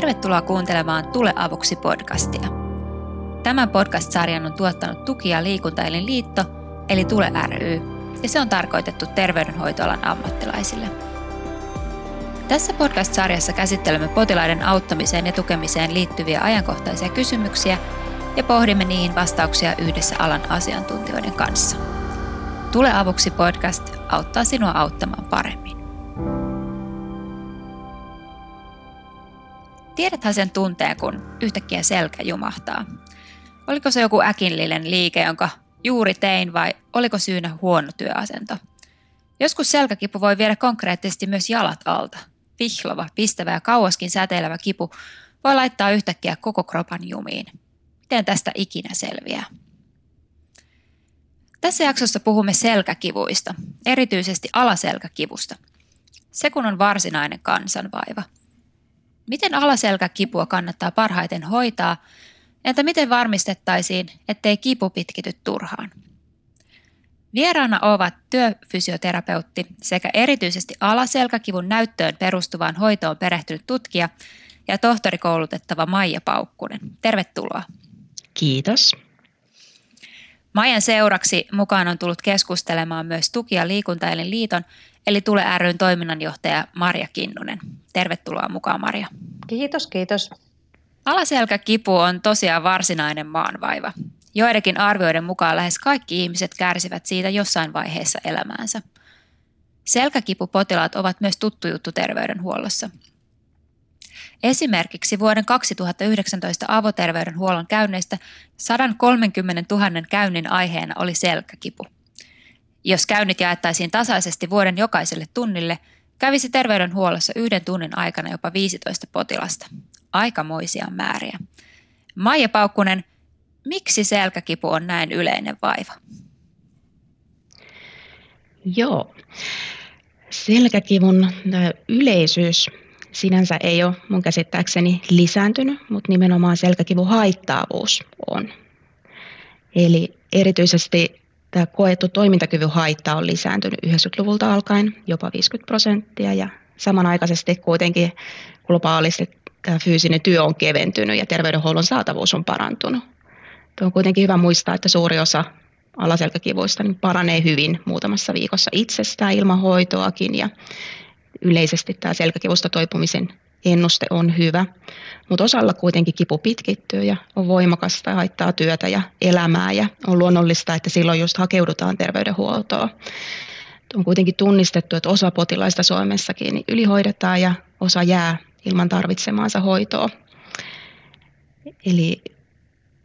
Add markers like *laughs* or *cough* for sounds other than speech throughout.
Tervetuloa kuuntelemaan Tule avuksi podcastia. Tämän podcast-sarjan on tuottanut Tuki- ja liikuntaelin liitto, eli Tule ry, ja se on tarkoitettu terveydenhoitoalan ammattilaisille. Tässä podcast-sarjassa käsittelemme potilaiden auttamiseen ja tukemiseen liittyviä ajankohtaisia kysymyksiä ja pohdimme niihin vastauksia yhdessä alan asiantuntijoiden kanssa. Tule avuksi podcast auttaa sinua auttamaan paremmin. Tiedäthän sen tunteen, kun yhtäkkiä selkä jumahtaa. Oliko se joku äkinlinen liike, jonka juuri tein vai oliko syynä huono työasento? Joskus selkäkipu voi viedä konkreettisesti myös jalat alta. Vihlova, pistävä ja kauaskin säteilevä kipu voi laittaa yhtäkkiä koko kropan jumiin. Miten tästä ikinä selviää? Tässä jaksossa puhumme selkäkivuista, erityisesti alaselkäkivusta. Se kun on varsinainen kansanvaiva – Miten alaselkäkipua kannattaa parhaiten hoitaa? Entä miten varmistettaisiin, ettei kipu pitkity turhaan? Vieraana ovat työfysioterapeutti sekä erityisesti alaselkäkivun näyttöön perustuvaan hoitoon perehtynyt tutkija ja tohtorikoulutettava Maija Paukkunen. Tervetuloa. Kiitos. Maijan seuraksi mukaan on tullut keskustelemaan myös Tuki- ja liikuntaelin liiton eli Tule ryn toiminnanjohtaja Marja Kinnunen. Tervetuloa mukaan Marja. Kiitos, kiitos. Alaselkäkipu on tosiaan varsinainen maanvaiva. Joidenkin arvioiden mukaan lähes kaikki ihmiset kärsivät siitä jossain vaiheessa elämäänsä. Selkäkipupotilaat ovat myös tuttu juttu terveydenhuollossa. Esimerkiksi vuoden 2019 avoterveydenhuollon käynneistä 130 000 käynnin aiheena oli selkäkipu – jos käynnit jaettaisiin tasaisesti vuoden jokaiselle tunnille, kävisi terveydenhuollossa yhden tunnin aikana jopa 15 potilasta. Aikamoisia määriä. Maija Paukkunen, miksi selkäkipu on näin yleinen vaiva? Joo. Selkäkivun yleisyys sinänsä ei ole mun käsittääkseni lisääntynyt, mutta nimenomaan selkäkivun haittaavuus on. Eli erityisesti tämä koettu toimintakyvyn haitta on lisääntynyt 90-luvulta alkaen jopa 50 prosenttia ja samanaikaisesti kuitenkin globaalisti tämä fyysinen työ on keventynyt ja terveydenhuollon saatavuus on parantunut. Tuo on kuitenkin hyvä muistaa, että suuri osa alaselkäkivuista niin paranee hyvin muutamassa viikossa itsestään ilman hoitoakin ja yleisesti tämä selkäkivusta toipumisen ennuste on hyvä, mutta osalla kuitenkin kipu pitkittyy ja on voimakasta ja haittaa työtä ja elämää ja on luonnollista, että silloin just hakeudutaan terveydenhuoltoon. On kuitenkin tunnistettu, että osa potilaista Suomessakin ylihoidetaan ja osa jää ilman tarvitsemaansa hoitoa. Eli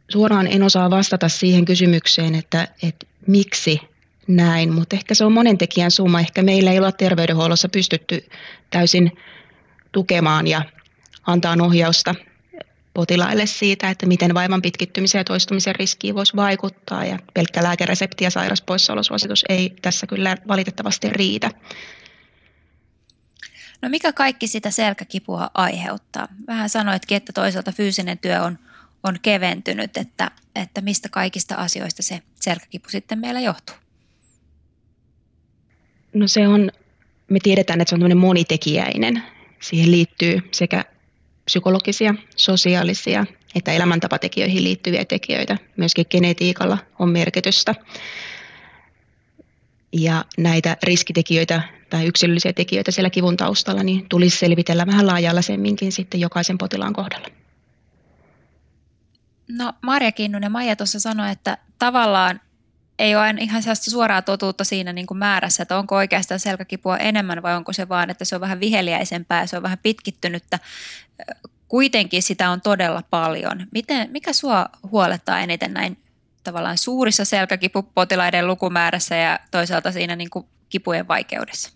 suoraan en osaa vastata siihen kysymykseen, että, että miksi näin, mutta ehkä se on monen tekijän summa. Ehkä meillä ei ole terveydenhuollossa pystytty täysin tukemaan ja antaa ohjausta potilaille siitä, että miten vaivan pitkittymiseen ja toistumisen riskiin voisi vaikuttaa. Ja pelkkä lääkeresepti ja sairauspoissaolosuositus ei tässä kyllä valitettavasti riitä. No mikä kaikki sitä selkäkipua aiheuttaa? Vähän sanoitkin, että toisaalta fyysinen työ on, on keventynyt, että, että mistä kaikista asioista se selkäkipu sitten meillä johtuu? No se on, me tiedetään, että se on monitekijäinen Siihen liittyy sekä psykologisia, sosiaalisia että elämäntapatekijöihin liittyviä tekijöitä. Myöskin genetiikalla on merkitystä. Ja näitä riskitekijöitä tai yksilöllisiä tekijöitä siellä kivun taustalla niin tulisi selvitellä vähän laajalaisemminkin sitten jokaisen potilaan kohdalla. No Marja Kinnunen, Maija tuossa sanoi, että tavallaan ei ole ihan sellaista suoraa totuutta siinä niin kuin määrässä, että onko oikeastaan selkäkipua enemmän vai onko se vaan, että se on vähän viheliäisempää ja se on vähän pitkittynyttä. Kuitenkin sitä on todella paljon. Miten, mikä sua huolettaa eniten näin tavallaan suurissa selkäkipupotilaiden lukumäärässä ja toisaalta siinä niin kuin kipujen vaikeudessa?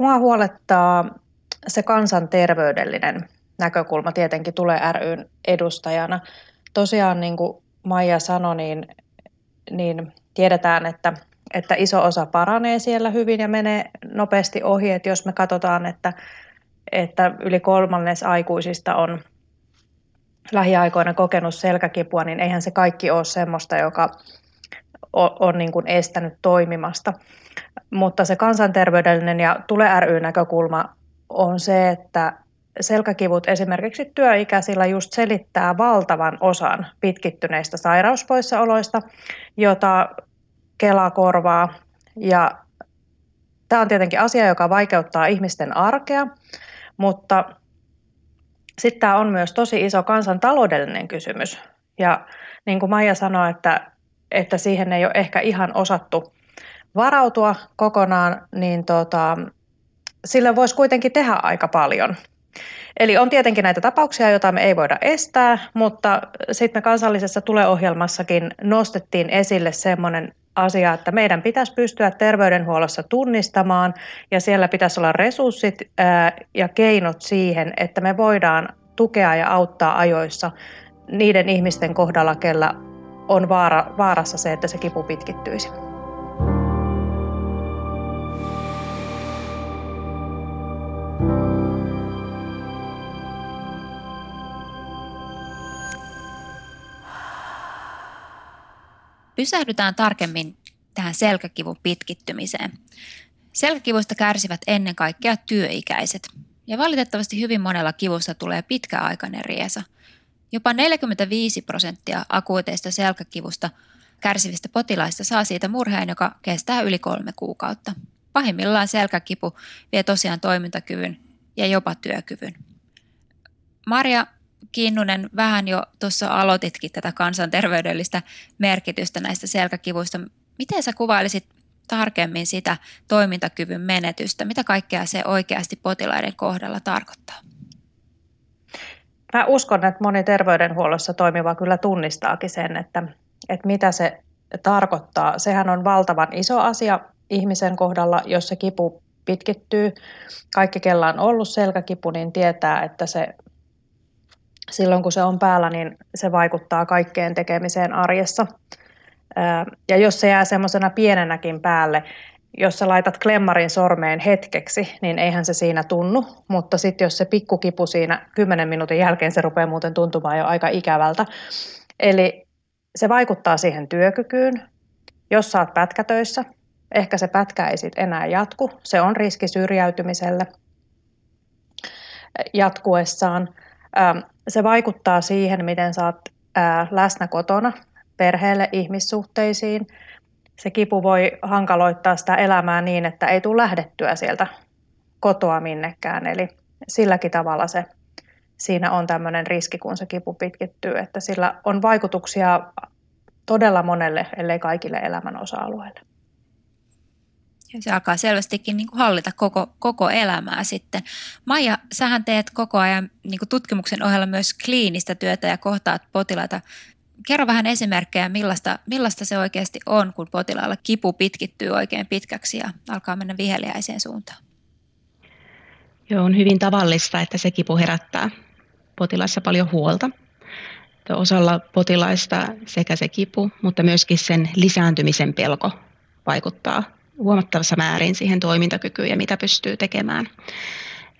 Mua huolettaa se kansanterveydellinen näkökulma tietenkin tulee ryn edustajana. Tosiaan niin kuin Maija sanoi, niin niin tiedetään, että, että iso osa paranee siellä hyvin ja menee nopeasti ohi. Että jos me katsotaan, että, että yli kolmannes aikuisista on lähiaikoina kokenut selkäkipua, niin eihän se kaikki ole semmoista, joka on, niin kuin estänyt toimimasta. Mutta se kansanterveydellinen ja Tule ry-näkökulma on se, että selkäkivut esimerkiksi työikäisillä just selittää valtavan osan pitkittyneistä sairauspoissaoloista, jota Kela korvaa. Ja tämä on tietenkin asia, joka vaikeuttaa ihmisten arkea, mutta sitten tämä on myös tosi iso kansantaloudellinen kysymys. Ja niin kuin Maija sanoi, että, että siihen ei ole ehkä ihan osattu varautua kokonaan, niin tota, sille voisi kuitenkin tehdä aika paljon. Eli on tietenkin näitä tapauksia, joita me ei voida estää, mutta sitten me kansallisessa tuleohjelmassakin nostettiin esille semmoinen asia, että meidän pitäisi pystyä terveydenhuollossa tunnistamaan ja siellä pitäisi olla resurssit ja keinot siihen, että me voidaan tukea ja auttaa ajoissa niiden ihmisten kohdalla, kellä on vaara, vaarassa se, että se kipu pitkittyisi. Pysähdytään tarkemmin tähän selkäkivun pitkittymiseen. Selkäkivusta kärsivät ennen kaikkea työikäiset. Ja valitettavasti hyvin monella kivusta tulee pitkäaikainen riesa. Jopa 45 prosenttia akuuteista selkäkivusta kärsivistä potilaista saa siitä murheen, joka kestää yli kolme kuukautta. Pahimmillaan selkäkipu vie tosiaan toimintakyvyn ja jopa työkyvyn. Maria, Kinnunen, vähän jo tuossa aloititkin tätä kansanterveydellistä merkitystä näistä selkäkivuista. Miten sä kuvailisit tarkemmin sitä toimintakyvyn menetystä? Mitä kaikkea se oikeasti potilaiden kohdalla tarkoittaa? Mä uskon, että moni terveydenhuollossa toimiva kyllä tunnistaakin sen, että, että mitä se tarkoittaa. Sehän on valtavan iso asia ihmisen kohdalla, jos se kipu pitkittyy. Kaikki, kella on ollut selkäkipu, niin tietää, että se silloin kun se on päällä, niin se vaikuttaa kaikkeen tekemiseen arjessa. Ja jos se jää semmoisena pienenäkin päälle, jos sä laitat klemmarin sormeen hetkeksi, niin eihän se siinä tunnu, mutta sitten jos se pikkukipu siinä 10 minuutin jälkeen, se rupeaa muuten tuntumaan jo aika ikävältä. Eli se vaikuttaa siihen työkykyyn. Jos oot pätkätöissä, ehkä se pätkä ei sit enää jatku. Se on riski syrjäytymiselle jatkuessaan. Se vaikuttaa siihen, miten sä oot läsnä kotona, perheelle, ihmissuhteisiin. Se kipu voi hankaloittaa sitä elämää niin, että ei tule lähdettyä sieltä kotoa minnekään. Eli silläkin tavalla se, siinä on tämmöinen riski, kun se kipu pitkittyy, että sillä on vaikutuksia todella monelle, ellei kaikille elämän osa-alueille. Ja se alkaa selvästikin niin kuin hallita koko, koko elämää sitten. Maija, sähän teet koko ajan niin kuin tutkimuksen ohella myös kliinistä työtä ja kohtaat potilaita. Kerro vähän esimerkkejä, millaista, millaista se oikeasti on, kun potilaalla kipu pitkittyy oikein pitkäksi ja alkaa mennä viheliäiseen suuntaan. Joo, on hyvin tavallista, että se kipu herättää potilaissa paljon huolta. Osalla potilaista sekä se kipu, mutta myöskin sen lisääntymisen pelko vaikuttaa huomattavassa määrin siihen toimintakykyyn ja mitä pystyy tekemään.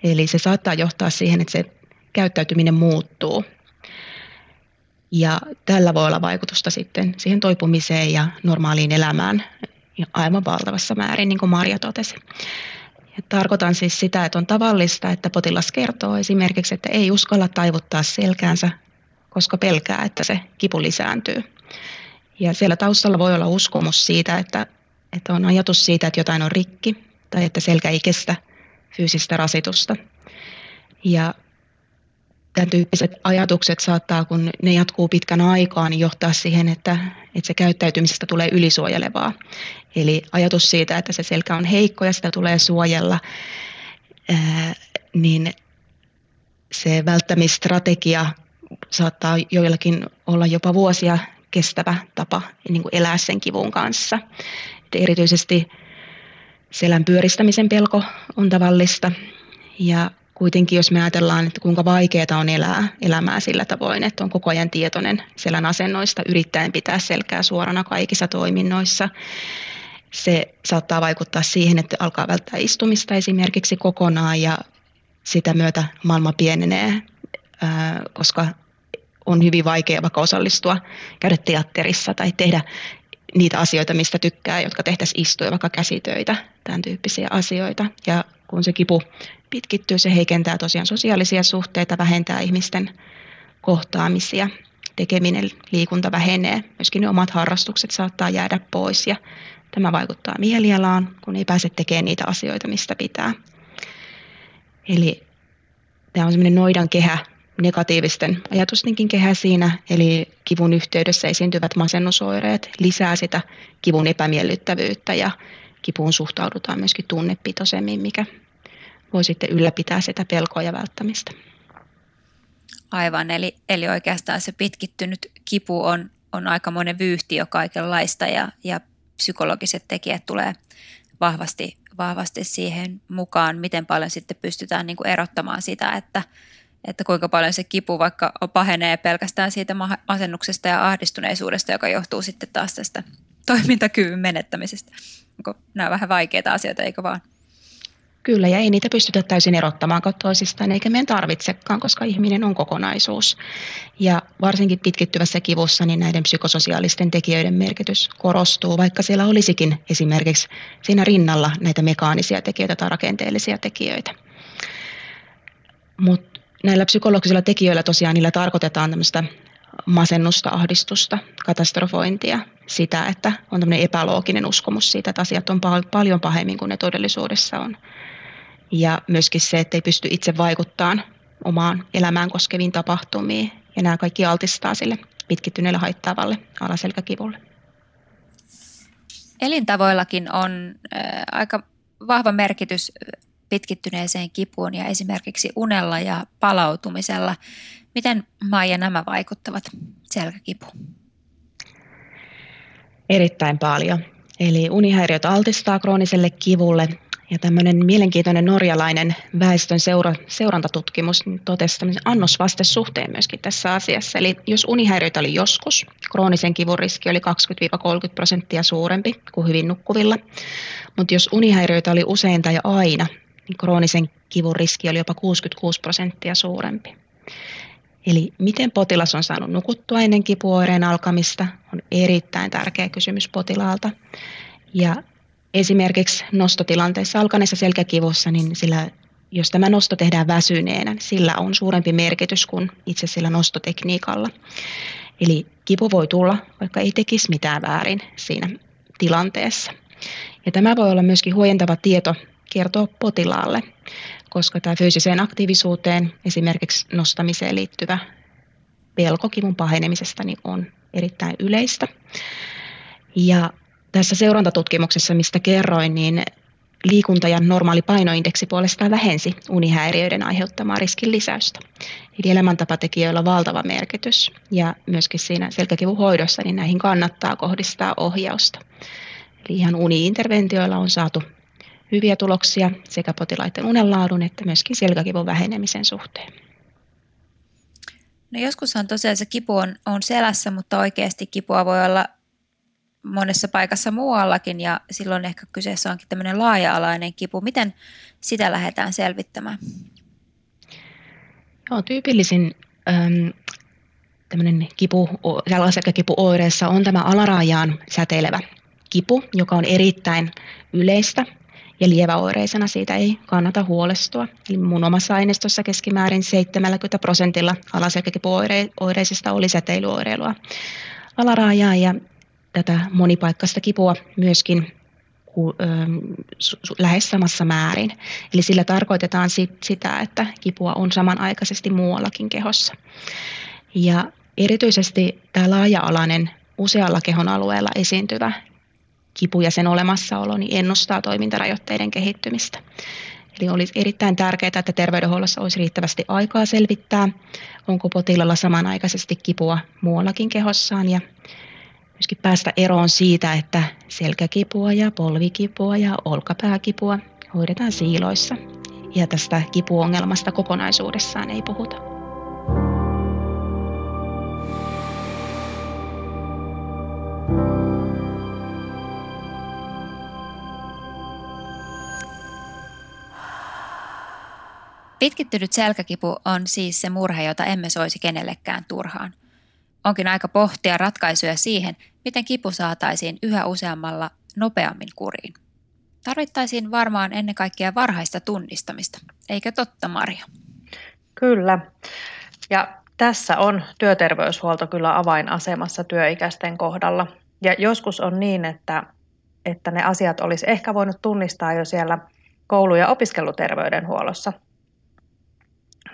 Eli se saattaa johtaa siihen, että se käyttäytyminen muuttuu. Ja tällä voi olla vaikutusta sitten siihen toipumiseen ja normaaliin elämään aivan valtavassa määrin, niin kuin Marja totesi. Ja tarkoitan siis sitä, että on tavallista, että potilas kertoo esimerkiksi, että ei uskalla taivuttaa selkäänsä, koska pelkää, että se kipu lisääntyy. Ja siellä taustalla voi olla uskomus siitä, että että on ajatus siitä, että jotain on rikki tai että selkä ei kestä fyysistä rasitusta. Ja tämän tyyppiset ajatukset saattaa, kun ne jatkuu pitkän aikaa, niin johtaa siihen, että, että se käyttäytymisestä tulee ylisuojelevaa. Eli ajatus siitä, että se selkä on heikko ja sitä tulee suojella, ää, niin se välttämistrategia saattaa joillakin olla jopa vuosia kestävä tapa niin kuin elää sen kivun kanssa. Erityisesti selän pyöristämisen pelko on tavallista. Ja kuitenkin jos me ajatellaan, että kuinka vaikeaa on elää elämää sillä tavoin, että on koko ajan tietoinen selän asennoista, yrittäen pitää selkää suorana kaikissa toiminnoissa, se saattaa vaikuttaa siihen, että alkaa välttää istumista esimerkiksi kokonaan ja sitä myötä maailma pienenee, koska on hyvin vaikea vaikka osallistua, käydä teatterissa tai tehdä niitä asioita, mistä tykkää, jotka tehtäisiin istua, vaikka käsitöitä, tämän tyyppisiä asioita. Ja kun se kipu pitkittyy, se heikentää tosiaan sosiaalisia suhteita, vähentää ihmisten kohtaamisia, tekeminen, liikunta vähenee, myöskin ne omat harrastukset saattaa jäädä pois ja tämä vaikuttaa mielialaan, kun ei pääse tekemään niitä asioita, mistä pitää. Eli tämä on semmoinen noidan kehä, negatiivisten ajatustinkin kehä siinä, eli kivun yhteydessä esiintyvät masennusoireet lisää sitä kivun epämiellyttävyyttä ja kipuun suhtaudutaan myöskin tunnepitoisemmin, mikä voi sitten ylläpitää sitä pelkoa ja välttämistä. Aivan, eli, eli oikeastaan se pitkittynyt kipu on, on aikamoinen vyyhti jo kaikenlaista ja, ja psykologiset tekijät tulee vahvasti, vahvasti siihen mukaan, miten paljon sitten pystytään niin kuin erottamaan sitä, että, että kuinka paljon se kipu vaikka pahenee pelkästään siitä masennuksesta ja ahdistuneisuudesta, joka johtuu sitten taas tästä toimintakyvyn menettämisestä. Onko nämä vähän vaikeita asioita, eikö vaan? Kyllä, ja ei niitä pystytä täysin erottamaan toisistaan, eikä meidän tarvitsekaan, koska ihminen on kokonaisuus. Ja varsinkin pitkittyvässä kivussa niin näiden psykososiaalisten tekijöiden merkitys korostuu, vaikka siellä olisikin esimerkiksi siinä rinnalla näitä mekaanisia tekijöitä tai rakenteellisia tekijöitä. Mutta näillä psykologisilla tekijöillä tosiaan niillä tarkoitetaan tämmöistä masennusta, ahdistusta, katastrofointia, sitä, että on tämmöinen epälooginen uskomus siitä, että asiat on paljon pahemmin kuin ne todellisuudessa on. Ja myöskin se, että ei pysty itse vaikuttamaan omaan elämään koskeviin tapahtumiin. Ja nämä kaikki altistaa sille pitkittyneelle haittaavalle alaselkäkivulle. Elintavoillakin on äh, aika vahva merkitys pitkittyneeseen kipuun ja esimerkiksi unella ja palautumisella. Miten Maija nämä vaikuttavat selkäkipuun? Erittäin paljon. Eli unihäiriöt altistaa krooniselle kivulle ja tämmöinen mielenkiintoinen norjalainen väestön seura, seurantatutkimus totesi tämmöisen annosvastesuhteen myöskin tässä asiassa. Eli jos unihäiriöitä oli joskus, kroonisen kivun riski oli 20-30 prosenttia suurempi kuin hyvin nukkuvilla. Mutta jos unihäiriöitä oli usein tai aina, kroonisen kivun riski oli jopa 66 prosenttia suurempi. Eli miten potilas on saanut nukuttua ennen kipuoireen alkamista on erittäin tärkeä kysymys potilaalta. Ja esimerkiksi nostotilanteessa alkaneessa selkäkivussa, niin sillä, jos tämä nosto tehdään väsyneenä, niin sillä on suurempi merkitys kuin itse sillä nostotekniikalla. Eli kipu voi tulla, vaikka ei tekisi mitään väärin siinä tilanteessa. Ja tämä voi olla myöskin huojentava tieto kertoa potilaalle, koska tämä fyysiseen aktiivisuuteen, esimerkiksi nostamiseen liittyvä pelko kivun pahenemisesta niin on erittäin yleistä. Ja tässä seurantatutkimuksessa, mistä kerroin, niin liikunta ja normaali painoindeksi puolestaan vähensi unihäiriöiden aiheuttamaa riskin lisäystä. Eli elämäntapatekijöillä on valtava merkitys ja myöskin siinä selkäkivun hoidossa niin näihin kannattaa kohdistaa ohjausta. Eli ihan uniinterventioilla on saatu hyviä tuloksia sekä potilaiden unenlaadun että myöskin selkäkivun vähenemisen suhteen. No joskushan tosiaan se kipu on, on selässä, mutta oikeasti kipua voi olla monessa paikassa muuallakin ja silloin ehkä kyseessä onkin tämmöinen laaja-alainen kipu. Miten sitä lähdetään selvittämään? Joo, tyypillisin äm, tämmöinen kipu, kipuoireessa on tämä alarajaan säteilevä kipu, joka on erittäin yleistä ja lieväoireisena siitä ei kannata huolestua. Eli mun omassa aineistossa keskimäärin 70 prosentilla alaselkäkipuoireisista oli säteilyoireilua alaraajaa ja tätä monipaikkaista kipua myöskin lähes samassa määrin. Eli sillä tarkoitetaan sit, sitä, että kipua on samanaikaisesti muuallakin kehossa. Ja erityisesti tämä laaja-alainen usealla kehon alueella esiintyvä kipu ja sen olemassaolo niin ennustaa toimintarajoitteiden kehittymistä. Eli olisi erittäin tärkeää, että terveydenhuollossa olisi riittävästi aikaa selvittää, onko potilaalla samanaikaisesti kipua muuallakin kehossaan ja myöskin päästä eroon siitä, että selkäkipua ja polvikipua ja olkapääkipua hoidetaan siiloissa ja tästä kipuongelmasta kokonaisuudessaan ei puhuta. Pitkittynyt selkäkipu on siis se murhe, jota emme soisi kenellekään turhaan. Onkin aika pohtia ratkaisuja siihen, miten kipu saataisiin yhä useammalla nopeammin kuriin. Tarvittaisiin varmaan ennen kaikkea varhaista tunnistamista, eikö totta Maria? Kyllä. Ja tässä on työterveyshuolto kyllä avainasemassa työikäisten kohdalla. Ja joskus on niin, että, että ne asiat olisi ehkä voinut tunnistaa jo siellä koulu- ja opiskeluterveydenhuollossa.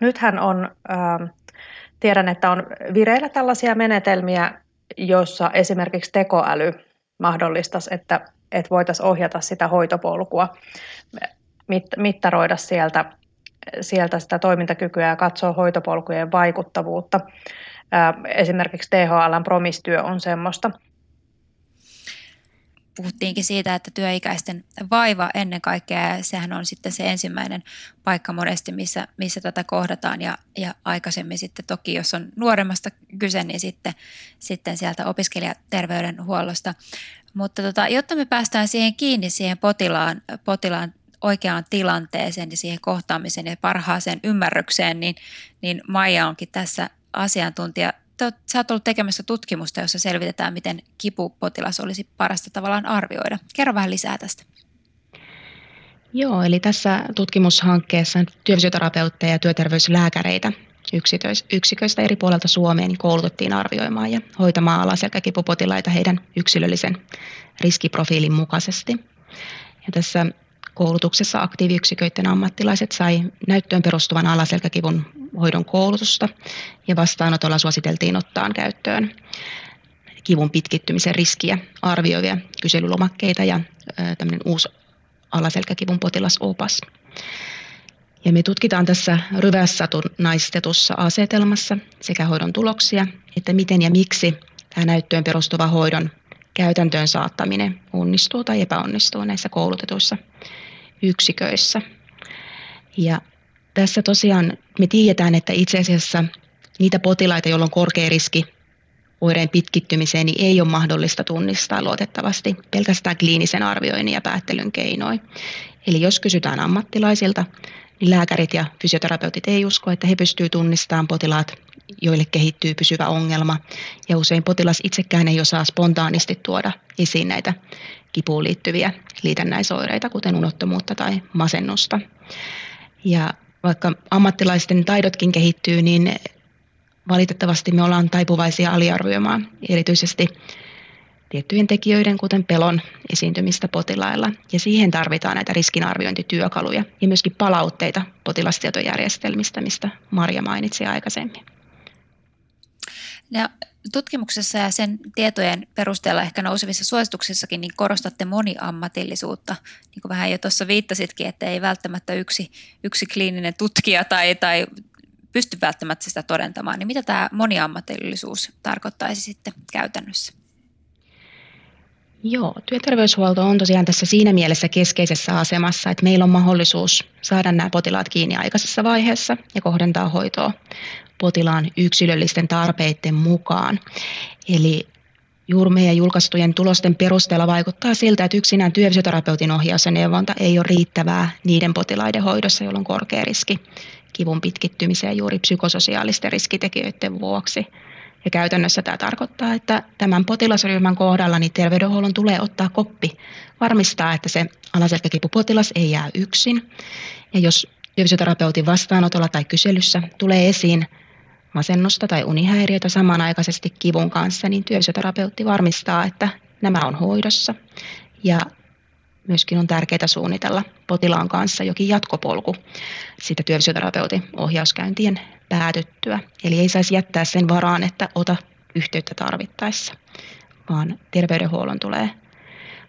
Nythän on, äh, tiedän, että on vireillä tällaisia menetelmiä, joissa esimerkiksi tekoäly mahdollistaisi, että, että voitaisiin ohjata sitä hoitopolkua, mit, mittaroida sieltä, sieltä sitä toimintakykyä ja katsoa hoitopolkujen vaikuttavuutta. Äh, esimerkiksi THLn promistyö on semmoista puhuttiinkin siitä, että työikäisten vaiva ennen kaikkea, sehän on sitten se ensimmäinen paikka monesti, missä, missä tätä kohdataan ja, ja aikaisemmin sitten toki, jos on nuoremmasta kyse, niin sitten, sitten sieltä opiskelijaterveydenhuollosta. Mutta tota, jotta me päästään siihen kiinni siihen potilaan, potilaan oikeaan tilanteeseen ja siihen kohtaamiseen ja parhaaseen ymmärrykseen, niin, niin Maija onkin tässä asiantuntija sä oot ollut tekemässä tutkimusta, jossa selvitetään, miten kipupotilas olisi parasta tavallaan arvioida. Kerro vähän lisää tästä. Joo, eli tässä tutkimushankkeessa työfysioterapeutteja ja työterveyslääkäreitä yksiköistä eri puolelta Suomeen niin koulutettiin arvioimaan ja hoitamaan alaselkäkipupotilaita heidän yksilöllisen riskiprofiilin mukaisesti. Ja tässä koulutuksessa aktiiviyksiköiden ammattilaiset sai näyttöön perustuvan alaselkäkivun hoidon koulutusta ja vastaanotolla suositeltiin ottaa käyttöön kivun pitkittymisen riskiä arvioivia kyselylomakkeita ja tämmöinen uusi alaselkäkivun potilasopas. Ja me tutkitaan tässä ryvässä naistetussa asetelmassa sekä hoidon tuloksia, että miten ja miksi tämä näyttöön perustuva hoidon käytäntöön saattaminen onnistuu tai epäonnistuu näissä koulutetuissa yksiköissä. Ja tässä tosiaan me tiedetään, että itse asiassa niitä potilaita, joilla on korkea riski oireen pitkittymiseen, niin ei ole mahdollista tunnistaa luotettavasti pelkästään kliinisen arvioinnin ja päättelyn keinoin. Eli jos kysytään ammattilaisilta, niin lääkärit ja fysioterapeutit ei usko, että he pystyvät tunnistamaan potilaat, joille kehittyy pysyvä ongelma. Ja usein potilas itsekään ei osaa spontaanisti tuoda esiin näitä kipuun liittyviä liitännäisoireita, kuten unottomuutta tai masennusta. Ja vaikka ammattilaisten taidotkin kehittyy, niin valitettavasti me ollaan taipuvaisia aliarvioimaan erityisesti tiettyjen tekijöiden, kuten pelon esiintymistä potilailla. Ja siihen tarvitaan näitä riskinarviointityökaluja ja myöskin palautteita potilastietojärjestelmistä, mistä Marja mainitsi aikaisemmin. Ja tutkimuksessa ja sen tietojen perusteella ehkä nousevissa suosituksissakin niin korostatte moniammatillisuutta. Niin kuin vähän jo tuossa viittasitkin, että ei välttämättä yksi, yksi kliininen tutkija tai, tai pysty välttämättä sitä todentamaan. Niin mitä tämä moniammatillisuus tarkoittaisi sitten käytännössä? Joo, työterveyshuolto on tosiaan tässä siinä mielessä keskeisessä asemassa, että meillä on mahdollisuus saada nämä potilaat kiinni aikaisessa vaiheessa ja kohdentaa hoitoa potilaan yksilöllisten tarpeiden mukaan. Eli juuri meidän julkaistujen tulosten perusteella vaikuttaa siltä, että yksinään työfysioterapeutin ohjaus ja neuvonta ei ole riittävää niiden potilaiden hoidossa, joilla on korkea riski kivun pitkittymiseen juuri psykososiaalisten riskitekijöiden vuoksi. Ja käytännössä tämä tarkoittaa, että tämän potilasryhmän kohdalla niin terveydenhuollon tulee ottaa koppi, varmistaa, että se alaselkäkipupotilas ei jää yksin. Ja jos fysioterapeutin vastaanotolla tai kyselyssä tulee esiin masennusta tai unihäiriötä samanaikaisesti kivun kanssa, niin työfysioterapeutti varmistaa, että nämä on hoidossa. Ja myöskin on tärkeää suunnitella potilaan kanssa jokin jatkopolku sitä työfysioterapeutin ohjauskäyntien päätyttyä. Eli ei saisi jättää sen varaan, että ota yhteyttä tarvittaessa, vaan terveydenhuollon tulee,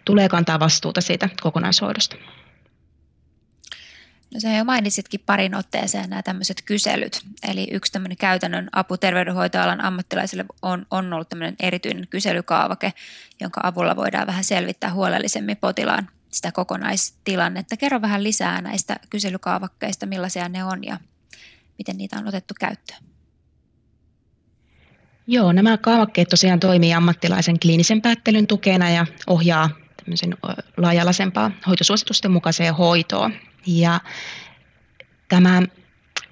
tulee kantaa vastuuta siitä kokonaishoidosta. No sä jo mainitsitkin parin otteeseen nämä tämmöiset kyselyt. Eli yksi tämmöinen käytännön apu terveydenhoitoalan ammattilaisille on, on ollut tämmöinen erityinen kyselykaavake, jonka avulla voidaan vähän selvittää huolellisemmin potilaan sitä kokonaistilannetta. Kerro vähän lisää näistä kyselykaavakkeista, millaisia ne on ja miten niitä on otettu käyttöön. Joo, nämä kaavakkeet tosiaan toimii ammattilaisen kliinisen päättelyn tukena ja ohjaa laajalaisempaa hoitosuositusten mukaiseen hoitoon. Ja tämä,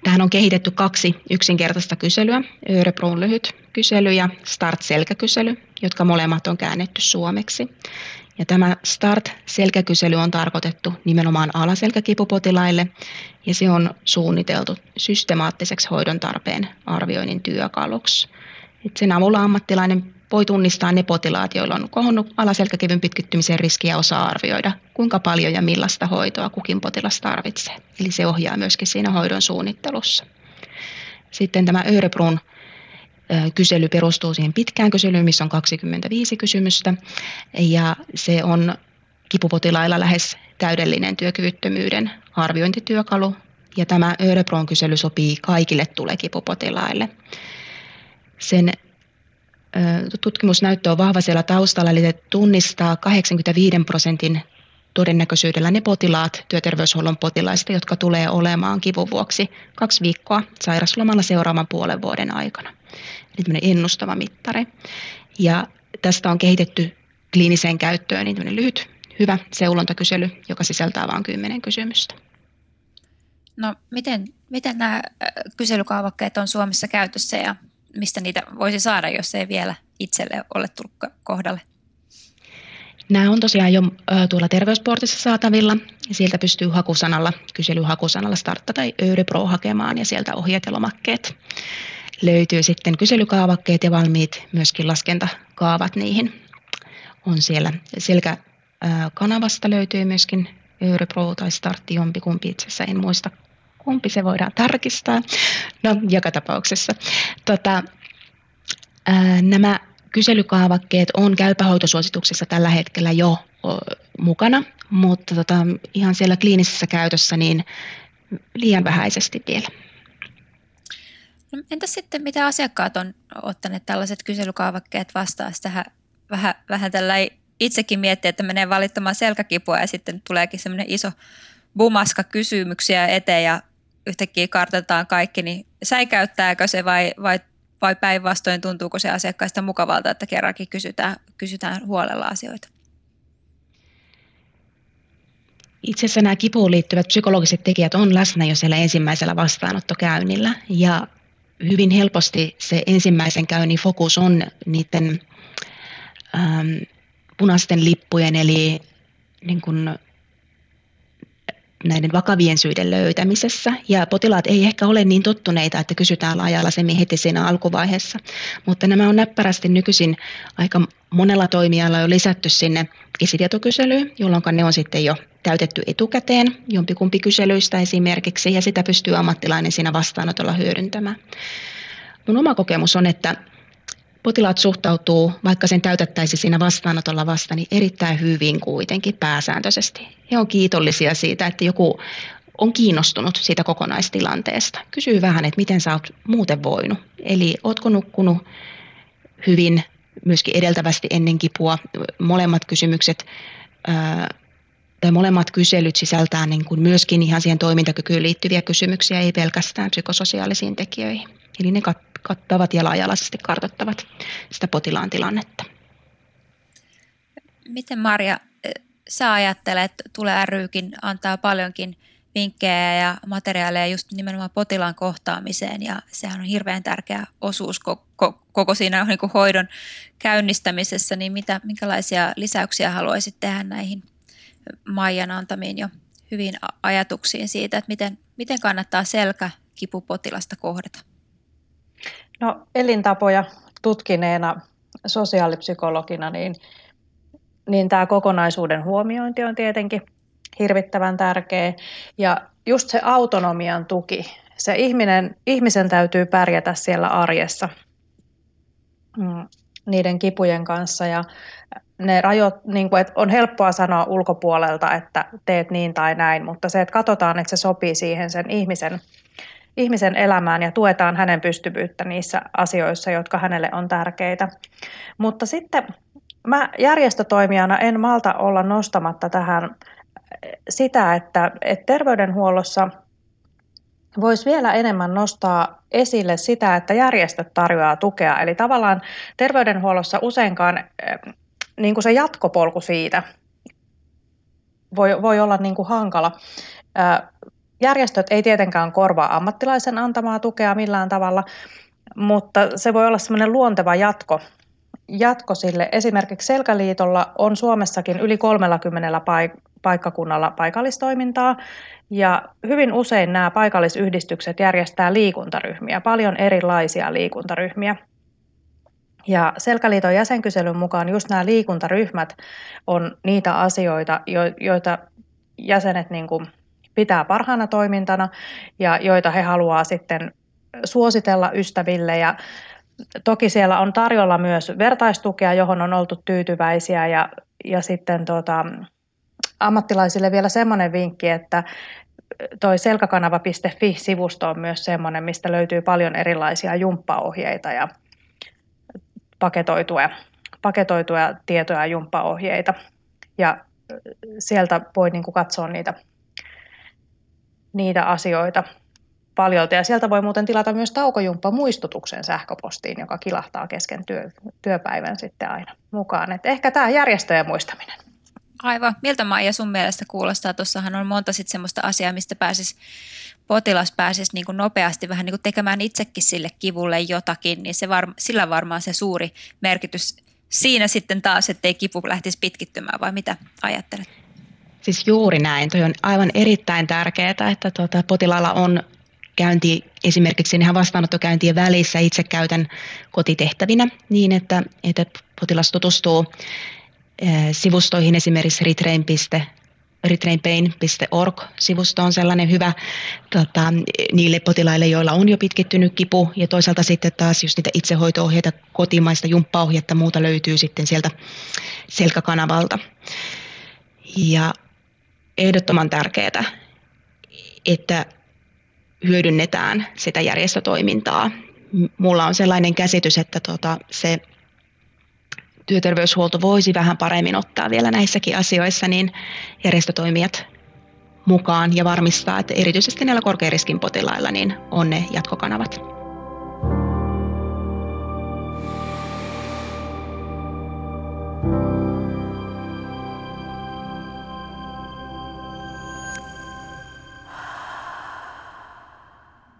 tähän on kehitetty kaksi yksinkertaista kyselyä, Örebron lyhyt kysely ja Start-selkäkysely, jotka molemmat on käännetty suomeksi. Ja tämä START-selkäkysely on tarkoitettu nimenomaan alaselkäkipupotilaille ja se on suunniteltu systemaattiseksi hoidon tarpeen arvioinnin työkaluksi. Et sen avulla ammattilainen voi tunnistaa ne potilaat, joilla on kohonnut alaselkäkivyn pitkittymisen riski ja osaa arvioida, kuinka paljon ja millaista hoitoa kukin potilas tarvitsee. Eli se ohjaa myöskin siinä hoidon suunnittelussa. Sitten tämä Örebrun kysely perustuu siihen pitkään kyselyyn, missä on 25 kysymystä. Ja se on kipupotilailla lähes täydellinen työkyvyttömyyden arviointityökalu. Ja tämä Örebron kysely sopii kaikille tulekipupotilaille. Sen tutkimusnäyttö on vahva siellä taustalla, eli se tunnistaa 85 prosentin todennäköisyydellä ne potilaat, työterveyshuollon potilaista, jotka tulee olemaan kivun vuoksi kaksi viikkoa sairaslomalla seuraavan puolen vuoden aikana. Eli ennustava mittari. Ja tästä on kehitetty kliiniseen käyttöön niin lyhyt, hyvä seulontakysely, joka sisältää vain kymmenen kysymystä. No miten, miten nämä kyselykaavakkeet on Suomessa käytössä ja mistä niitä voisi saada, jos ei vielä itselle ole tullut kohdalle? Nämä on tosiaan jo tuolla terveysportissa saatavilla. Sieltä pystyy hakusanalla, kyselyhakusanalla startta tai Örypro hakemaan ja sieltä ohjeet ja lomakkeet. Löytyy sitten kyselykaavakkeet ja valmiit myöskin laskentakaavat niihin. On siellä selkäkanavasta löytyy myöskin Örypro tai startti jompikumpi itse asiassa en muista kumpi se voidaan tarkistaa. No, joka tapauksessa. Tota, nämä kyselykaavakkeet on käypähoitosuosituksessa tällä hetkellä jo mukana, mutta tota, ihan siellä kliinisessä käytössä niin liian vähäisesti vielä. No, sitten, mitä asiakkaat on ottaneet tällaiset kyselykaavakkeet vastaan? Tähän vähän, vähän tällä itsekin miettiä, että menee valittamaan selkäkipua ja sitten tuleekin semmoinen iso bumaska kysymyksiä eteen ja yhtäkkiä kartoitetaan kaikki, niin säikäyttääkö se vai, vai, vai päinvastoin tuntuuko se asiakkaista mukavalta, että kerrankin kysytään, kysytään huolella asioita? Itse asiassa nämä kipuun liittyvät psykologiset tekijät on läsnä jo siellä ensimmäisellä vastaanottokäynnillä ja hyvin helposti se ensimmäisen käynnin fokus on niiden ähm, punaisten lippujen eli niin kuin näiden vakavien syiden löytämisessä. Ja potilaat ei ehkä ole niin tottuneita, että kysytään laaja-alaisemmin heti siinä alkuvaiheessa. Mutta nämä on näppärästi nykyisin aika monella toimijalla jo lisätty sinne esitietokyselyyn, jolloin ne on sitten jo täytetty etukäteen jompikumpi kyselyistä esimerkiksi, ja sitä pystyy ammattilainen siinä vastaanotolla hyödyntämään. Mun oma kokemus on, että potilaat suhtautuu, vaikka sen täytettäisiin siinä vastaanotolla vasta, niin erittäin hyvin kuitenkin pääsääntöisesti. He on kiitollisia siitä, että joku on kiinnostunut siitä kokonaistilanteesta. Kysyy vähän, että miten sä oot muuten voinut. Eli ootko nukkunut hyvin, myöskin edeltävästi ennen kipua. Molemmat kysymykset tai molemmat kyselyt sisältää niin kuin myöskin ihan siihen toimintakykyyn liittyviä kysymyksiä, ei pelkästään psykososiaalisiin tekijöihin. Eli ne kattavat ja laajalaisesti kartoittavat sitä potilaan tilannetta. Miten Marja, sä ajattelet, Tule rykin antaa paljonkin vinkkejä ja materiaaleja just nimenomaan potilaan kohtaamiseen ja sehän on hirveän tärkeä osuus koko, koko siinä niin hoidon käynnistämisessä, niin mitä, minkälaisia lisäyksiä haluaisit tehdä näihin Maijan antamiin jo hyvin ajatuksiin siitä, että miten, miten kannattaa selkäkipupotilasta kohdata? No elintapoja tutkineena sosiaalipsykologina, niin, niin tämä kokonaisuuden huomiointi on tietenkin hirvittävän tärkeä. Ja just se autonomian tuki, se ihminen, ihmisen täytyy pärjätä siellä arjessa mm, niiden kipujen kanssa ja ne rajot, niin kuin, että on helppoa sanoa ulkopuolelta, että teet niin tai näin, mutta se, että katsotaan, että se sopii siihen sen ihmisen ihmisen elämään ja tuetaan hänen pystyvyyttä niissä asioissa, jotka hänelle on tärkeitä. Mutta sitten mä järjestötoimijana en malta olla nostamatta tähän sitä, että, että terveydenhuollossa voisi vielä enemmän nostaa esille sitä, että järjestöt tarjoaa tukea. Eli tavallaan terveydenhuollossa useinkaan niin kuin se jatkopolku siitä voi, voi olla niin kuin hankala. Järjestöt ei tietenkään korvaa ammattilaisen antamaa tukea millään tavalla, mutta se voi olla semmoinen luonteva jatko, jatko sille. Esimerkiksi Selkäliitolla on Suomessakin yli 30 paik- paikkakunnalla paikallistoimintaa, ja hyvin usein nämä paikallisyhdistykset järjestää liikuntaryhmiä, paljon erilaisia liikuntaryhmiä. Ja Selkäliiton jäsenkyselyn mukaan just nämä liikuntaryhmät on niitä asioita, joita jäsenet niin kuin pitää parhaana toimintana ja joita he haluaa sitten suositella ystäville. Ja toki siellä on tarjolla myös vertaistukea, johon on oltu tyytyväisiä ja, ja sitten tota, ammattilaisille vielä semmoinen vinkki, että toi selkäkanava.fi-sivusto on myös semmoinen, mistä löytyy paljon erilaisia jumppaohjeita ja paketoituja, paketoituja tietoja ja jumppaohjeita. Ja sieltä voi niin kuin katsoa niitä, niitä asioita paljon. Ja sieltä voi muuten tilata myös taukojumppa muistutuksen sähköpostiin, joka kilahtaa kesken työ, työpäivän sitten aina mukaan. Et ehkä tämä järjestöjen muistaminen. Aivan. Miltä Maija sun mielestä kuulostaa? Tuossahan on monta sitten semmoista asiaa, mistä pääsis, potilas pääsisi niin kuin nopeasti vähän niin kuin tekemään itsekin sille kivulle jotakin, niin se var, sillä varmaan se suuri merkitys siinä sitten taas, ettei kipu lähtisi pitkittymään, vai mitä ajattelet? Siis juuri näin. Toi on aivan erittäin tärkeää, että tuota, potilaalla on käynti esimerkiksi ihan vastaanottokäyntien välissä itse käytän kotitehtävinä niin, että, että potilas tutustuu Eh, sivustoihin esimerkiksi retrainpain.org-sivusto on sellainen hyvä tota, niille potilaille, joilla on jo pitkittynyt kipu ja toisaalta sitten taas just niitä itsehoito-ohjeita, kotimaista jumppaohjetta, muuta löytyy sitten sieltä selkäkanavalta. Ja ehdottoman tärkeää, että hyödynnetään sitä järjestötoimintaa. Mulla on sellainen käsitys, että tota, se työterveyshuolto voisi vähän paremmin ottaa vielä näissäkin asioissa niin järjestötoimijat mukaan ja varmistaa, että erityisesti näillä korkeariskin potilailla niin on ne jatkokanavat.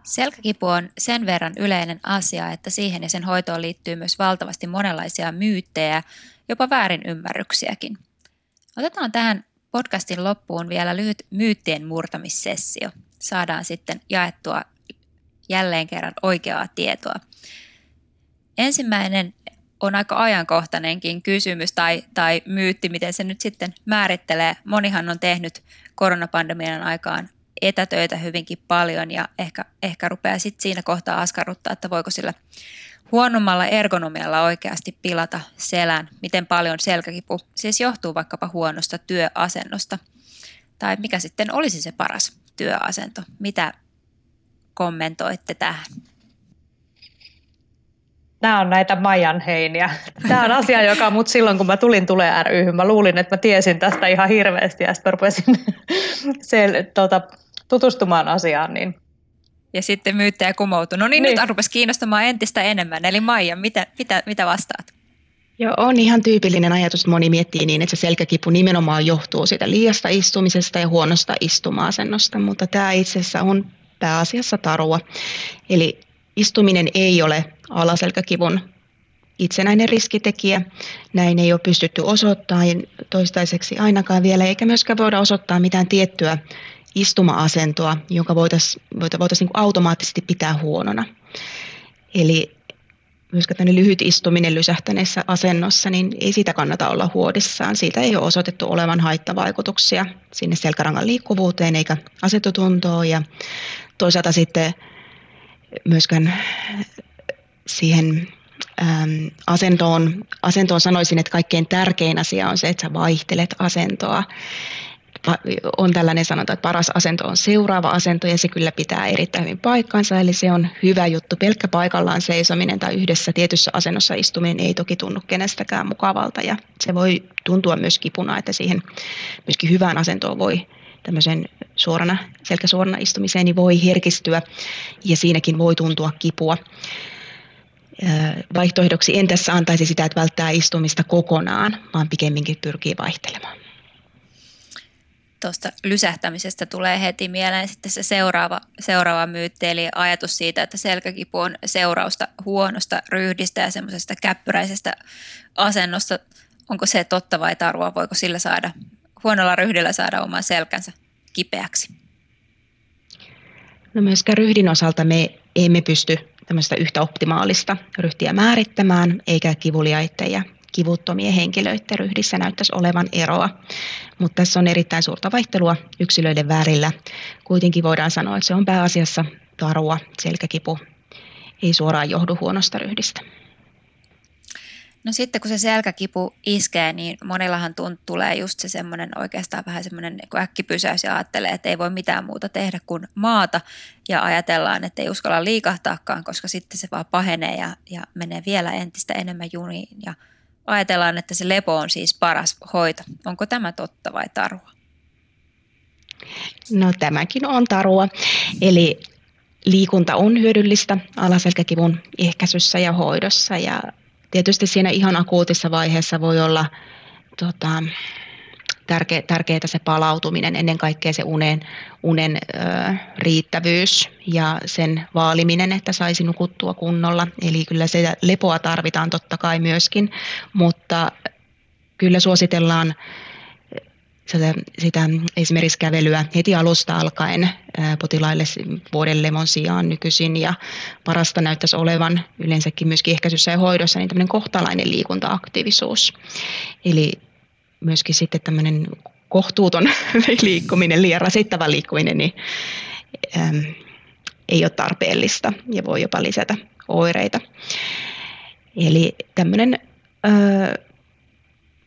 Selkäkipu on sen verran yleinen asia, että siihen ja sen hoitoon liittyy myös valtavasti monenlaisia myyttejä, jopa väärinymmärryksiäkin. Otetaan tähän podcastin loppuun vielä lyhyt myyttien murtamissessio. Saadaan sitten jaettua jälleen kerran oikeaa tietoa. Ensimmäinen on aika ajankohtainenkin kysymys tai, tai myytti, miten se nyt sitten määrittelee. Monihan on tehnyt koronapandemian aikaan etätöitä hyvinkin paljon ja ehkä, ehkä rupeaa sitten siinä kohtaa askarruttaa, että voiko sillä huonommalla ergonomialla oikeasti pilata selän, miten paljon selkäkipu siis johtuu vaikkapa huonosta työasennosta tai mikä sitten olisi se paras työasento. Mitä kommentoitte tähän? Nämä on näitä Majan heiniä. Tämä on asia, joka mut silloin, kun mä tulin Tule ryhyn, mä luulin, että mä tiesin tästä ihan hirveästi ja sitten rupesin *laughs* sel, tota, tutustumaan asiaan. Niin. Ja sitten myyttäjä kumoutui. No niin, niin. nyt rupesi kiinnostamaan entistä enemmän. Eli Maija, mitä, mitä, mitä vastaat? Joo, on ihan tyypillinen ajatus, että moni miettii niin, että se selkäkipu nimenomaan johtuu siitä liiasta istumisesta ja huonosta istuma-asennosta, mutta tämä itse asiassa on pääasiassa tarua. Eli istuminen ei ole alaselkäkivun itsenäinen riskitekijä. Näin ei ole pystytty osoittamaan toistaiseksi ainakaan vielä, eikä myöskään voida osoittaa mitään tiettyä istuma-asentoa, jonka voitaisiin voitais niin automaattisesti pitää huonona. Eli myöskään tämmöinen lyhyt istuminen lysähtäneessä asennossa, niin ei siitä kannata olla huodissaan. Siitä ei ole osoitettu olevan haittavaikutuksia sinne selkärangan liikkuvuuteen eikä asettotuntoon. Ja toisaalta sitten myöskään siihen äm, asentoon, asentoon sanoisin, että kaikkein tärkein asia on se, että sä vaihtelet asentoa on tällainen sanonta, että paras asento on seuraava asento ja se kyllä pitää erittäin hyvin paikkansa. Eli se on hyvä juttu. Pelkkä paikallaan seisominen tai yhdessä tietyssä asennossa istuminen ei toki tunnu kenestäkään mukavalta ja se voi tuntua myös kipuna, että siihen myöskin hyvään asentoon voi tämmöisen suorana, selkäsuorana istumiseen niin voi herkistyä ja siinäkin voi tuntua kipua. Vaihtoehdoksi en tässä antaisi sitä, että välttää istumista kokonaan, vaan pikemminkin pyrkii vaihtelemaan. Tuosta lysähtämisestä tulee heti mieleen sitten se seuraava, seuraava myytti, eli ajatus siitä, että selkäkipu on seurausta huonosta ryhdistä ja semmoisesta käppyräisestä asennosta. Onko se totta vai tarua? Voiko sillä saada, huonolla ryhdillä saada oman selkänsä kipeäksi? No myöskään ryhdin osalta me emme pysty tämmöistä yhtä optimaalista ryhtiä määrittämään, eikä kivuliaiden ja kivuttomien henkilöiden ryhdissä näyttäisi olevan eroa. Mutta tässä on erittäin suurta vaihtelua yksilöiden välillä. Kuitenkin voidaan sanoa, että se on pääasiassa tarua, selkäkipu, ei suoraan johdu huonosta ryhdistä. No sitten kun se selkäkipu iskee, niin monillahan tunt, tulee just se semmoinen oikeastaan vähän semmoinen niin äkkipysäys ja ajattelee, että ei voi mitään muuta tehdä kuin maata ja ajatellaan, että ei uskalla liikahtaakaan, koska sitten se vaan pahenee ja, ja menee vielä entistä enemmän juniin ja ajatellaan, että se lepo on siis paras hoito. Onko tämä totta vai tarua? No tämäkin on tarua. Eli liikunta on hyödyllistä alaselkäkivun ehkäisyssä ja hoidossa ja tietysti siinä ihan akuutissa vaiheessa voi olla tota, tärkeä, tärkeää se palautuminen, ennen kaikkea se unen, unen ö, riittävyys ja sen vaaliminen, että saisi nukuttua kunnolla. Eli kyllä se lepoa tarvitaan totta kai myöskin, mutta kyllä suositellaan sitä, sitä esimerkiksi kävelyä heti alusta alkaen potilaille vuoden lemon sijaan nykyisin ja parasta näyttäisi olevan yleensäkin myöskin ehkäisyssä ja hoidossa niin tämmöinen kohtalainen liikuntaaktiivisuus. Eli myöskin sitten tämmöinen kohtuuton *laughs* liikkuminen, liian rasittava liikkuminen, niin äm, ei ole tarpeellista ja voi jopa lisätä oireita. Eli tämmöinen, ö,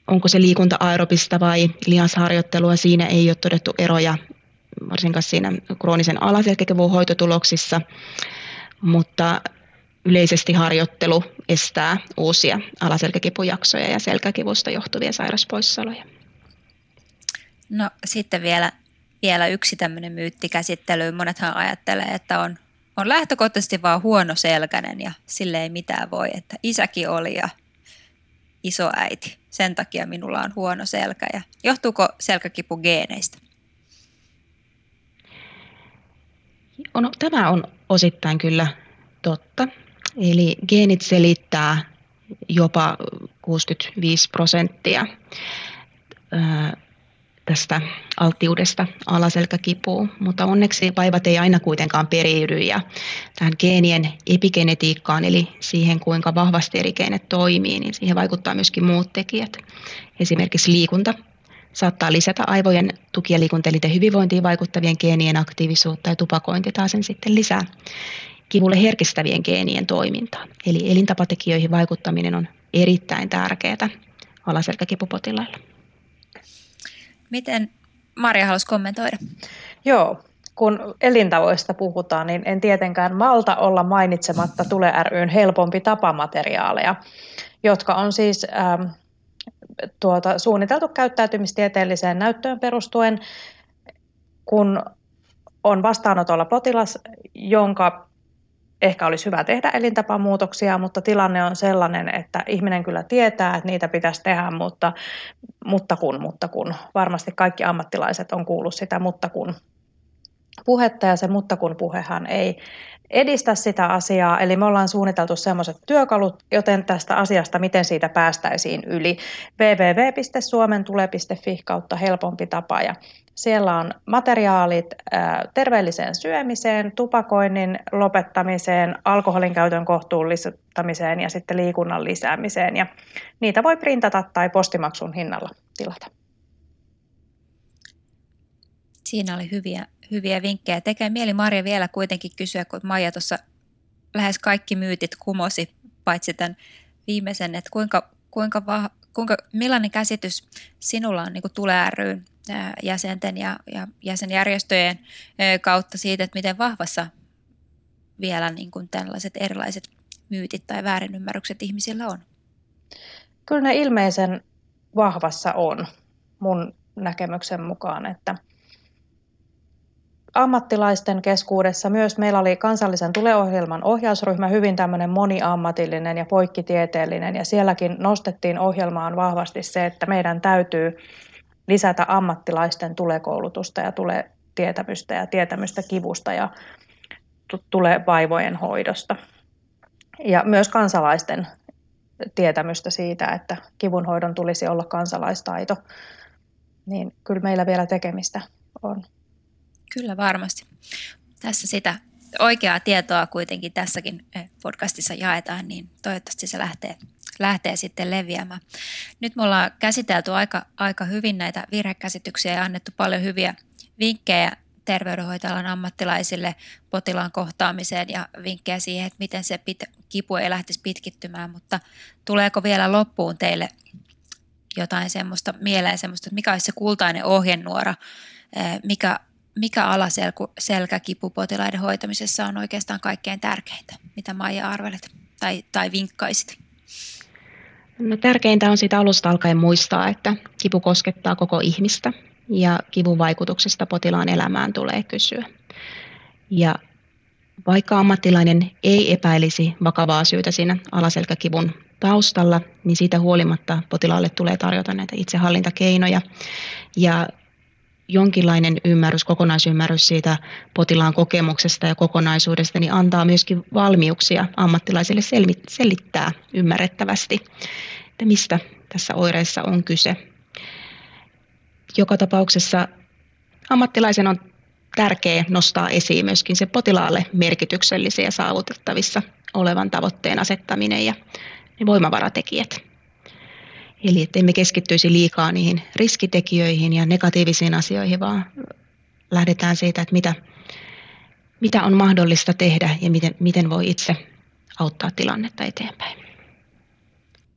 onko se liikunta aerobista vai lihasharjoittelua, siinä ei ole todettu eroja varsinkaan siinä kroonisen alaselkäkivun hoitotuloksissa, mutta yleisesti harjoittelu estää uusia alaselkäkipujaksoja ja selkäkivusta johtuvia sairauspoissaoloja. No sitten vielä, vielä yksi tämmöinen myyttikäsittely. Monethan ajattelee, että on, on lähtökohtaisesti vaan huono selkänen ja sille ei mitään voi, että isäkin oli ja isoäiti. Sen takia minulla on huono selkä. Ja johtuuko selkäkipu geeneistä? No, tämä on osittain kyllä totta. Eli geenit selittää jopa 65 prosenttia tästä alttiudesta alaselkäkipuun, mutta onneksi vaivat ei aina kuitenkaan periydy ja tähän geenien epigenetiikkaan eli siihen kuinka vahvasti eri geenet toimii, niin siihen vaikuttaa myöskin muut tekijät. Esimerkiksi liikunta saattaa lisätä aivojen tuki- ja liikuntaelinten hyvinvointiin vaikuttavien geenien aktiivisuutta ja tupakointi taas sen sitten lisää kivulle herkistävien geenien toimintaa. Eli elintapatekijöihin vaikuttaminen on erittäin tärkeää alaselkäkipupotilailla. Miten Maria halusi kommentoida? Joo, kun elintavoista puhutaan, niin en tietenkään malta olla mainitsematta Tule ryn helpompi tapamateriaaleja, jotka on siis ähm, tuota, suunniteltu käyttäytymistieteelliseen näyttöön perustuen, kun on vastaanotolla potilas, jonka ehkä olisi hyvä tehdä elintapamuutoksia, mutta tilanne on sellainen, että ihminen kyllä tietää, että niitä pitäisi tehdä, mutta, mutta kun, mutta kun. Varmasti kaikki ammattilaiset on kuullut sitä mutta kun puhetta ja se mutta kun puhehan ei edistä sitä asiaa. Eli me ollaan suunniteltu sellaiset työkalut, joten tästä asiasta, miten siitä päästäisiin yli. www.suomentule.fi kautta helpompi tapa ja siellä on materiaalit terveelliseen syömiseen, tupakoinnin lopettamiseen, alkoholin käytön kohtuullistamiseen ja sitten liikunnan lisäämiseen. Ja niitä voi printata tai postimaksun hinnalla tilata. Siinä oli hyviä, hyviä vinkkejä. Tekee mieli Marja vielä kuitenkin kysyä, kun Maija tuossa lähes kaikki myytit kumosi, paitsi tämän viimeisen, että kuinka, kuinka, va, kuinka millainen käsitys sinulla on niin Tule ryn jäsenten ja, ja jäsenjärjestöjen kautta siitä, että miten vahvassa vielä niin kuin tällaiset erilaiset myytit tai väärinymmärrykset ihmisillä on? Kyllä ne ilmeisen vahvassa on mun näkemyksen mukaan, että ammattilaisten keskuudessa myös meillä oli kansallisen tuleohjelman ohjausryhmä hyvin tämmöinen moniammatillinen ja poikkitieteellinen ja sielläkin nostettiin ohjelmaan vahvasti se, että meidän täytyy lisätä ammattilaisten tulekoulutusta ja tulee tietämystä ja tietämystä kivusta ja tulee vaivojen hoidosta. Ja myös kansalaisten tietämystä siitä, että kivunhoidon tulisi olla kansalaistaito, niin kyllä meillä vielä tekemistä on. Kyllä varmasti. Tässä sitä oikeaa tietoa kuitenkin tässäkin eh, podcastissa jaetaan, niin toivottavasti se lähtee, lähtee sitten leviämään. Nyt me ollaan käsitelty aika, aika hyvin näitä virhekäsityksiä ja annettu paljon hyviä vinkkejä terveydenhoitajan ammattilaisille potilaan kohtaamiseen ja vinkkejä siihen, että miten se pit- kipu ei lähtisi pitkittymään, mutta tuleeko vielä loppuun teille jotain semmoista mieleen semmoista, että mikä olisi se kultainen ohjenuora, eh, mikä, mikä alaselkäkipu potilaiden hoitamisessa on oikeastaan kaikkein tärkeintä, mitä Maija arvelet tai, tai vinkkaisit? No, tärkeintä on siitä alusta alkaen muistaa, että kipu koskettaa koko ihmistä ja kivun vaikutuksesta potilaan elämään tulee kysyä. Ja vaikka ammattilainen ei epäilisi vakavaa syytä siinä alaselkäkivun taustalla, niin siitä huolimatta potilaalle tulee tarjota näitä itsehallintakeinoja ja jonkinlainen ymmärrys, kokonaisymmärrys siitä potilaan kokemuksesta ja kokonaisuudesta, niin antaa myöskin valmiuksia ammattilaisille selittää ymmärrettävästi, että mistä tässä oireessa on kyse joka tapauksessa ammattilaisen on tärkeää nostaa esiin myöskin se potilaalle merkityksellisiä saavutettavissa olevan tavoitteen asettaminen ja ne voimavaratekijät. Eli että emme keskittyisi liikaa niihin riskitekijöihin ja negatiivisiin asioihin, vaan lähdetään siitä, että mitä, mitä on mahdollista tehdä ja miten, miten voi itse auttaa tilannetta eteenpäin.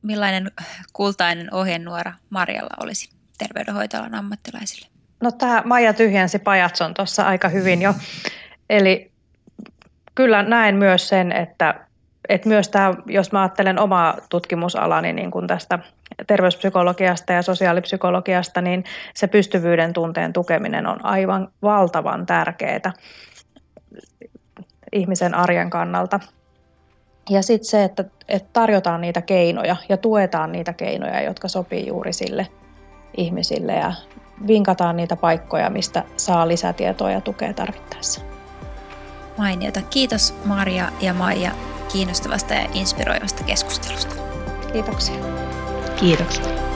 Millainen kultainen ohjenuora Marjalla olisi? terveydenhoitoalan ammattilaisille? No tämä Maija tyhjensi pajatson tuossa aika hyvin jo. Eli kyllä näen myös sen, että, että myös tämä, jos mä ajattelen omaa tutkimusalani niin kuin tästä terveyspsykologiasta ja sosiaalipsykologiasta, niin se pystyvyyden tunteen tukeminen on aivan valtavan tärkeää ihmisen arjen kannalta. Ja sitten se, että, että tarjotaan niitä keinoja ja tuetaan niitä keinoja, jotka sopii juuri sille ihmisille ja vinkataan niitä paikkoja, mistä saa lisätietoa ja tukea tarvittaessa. Mainiota. Kiitos Maria ja Maija kiinnostavasta ja inspiroivasta keskustelusta. Kiitoksia. Kiitoksia.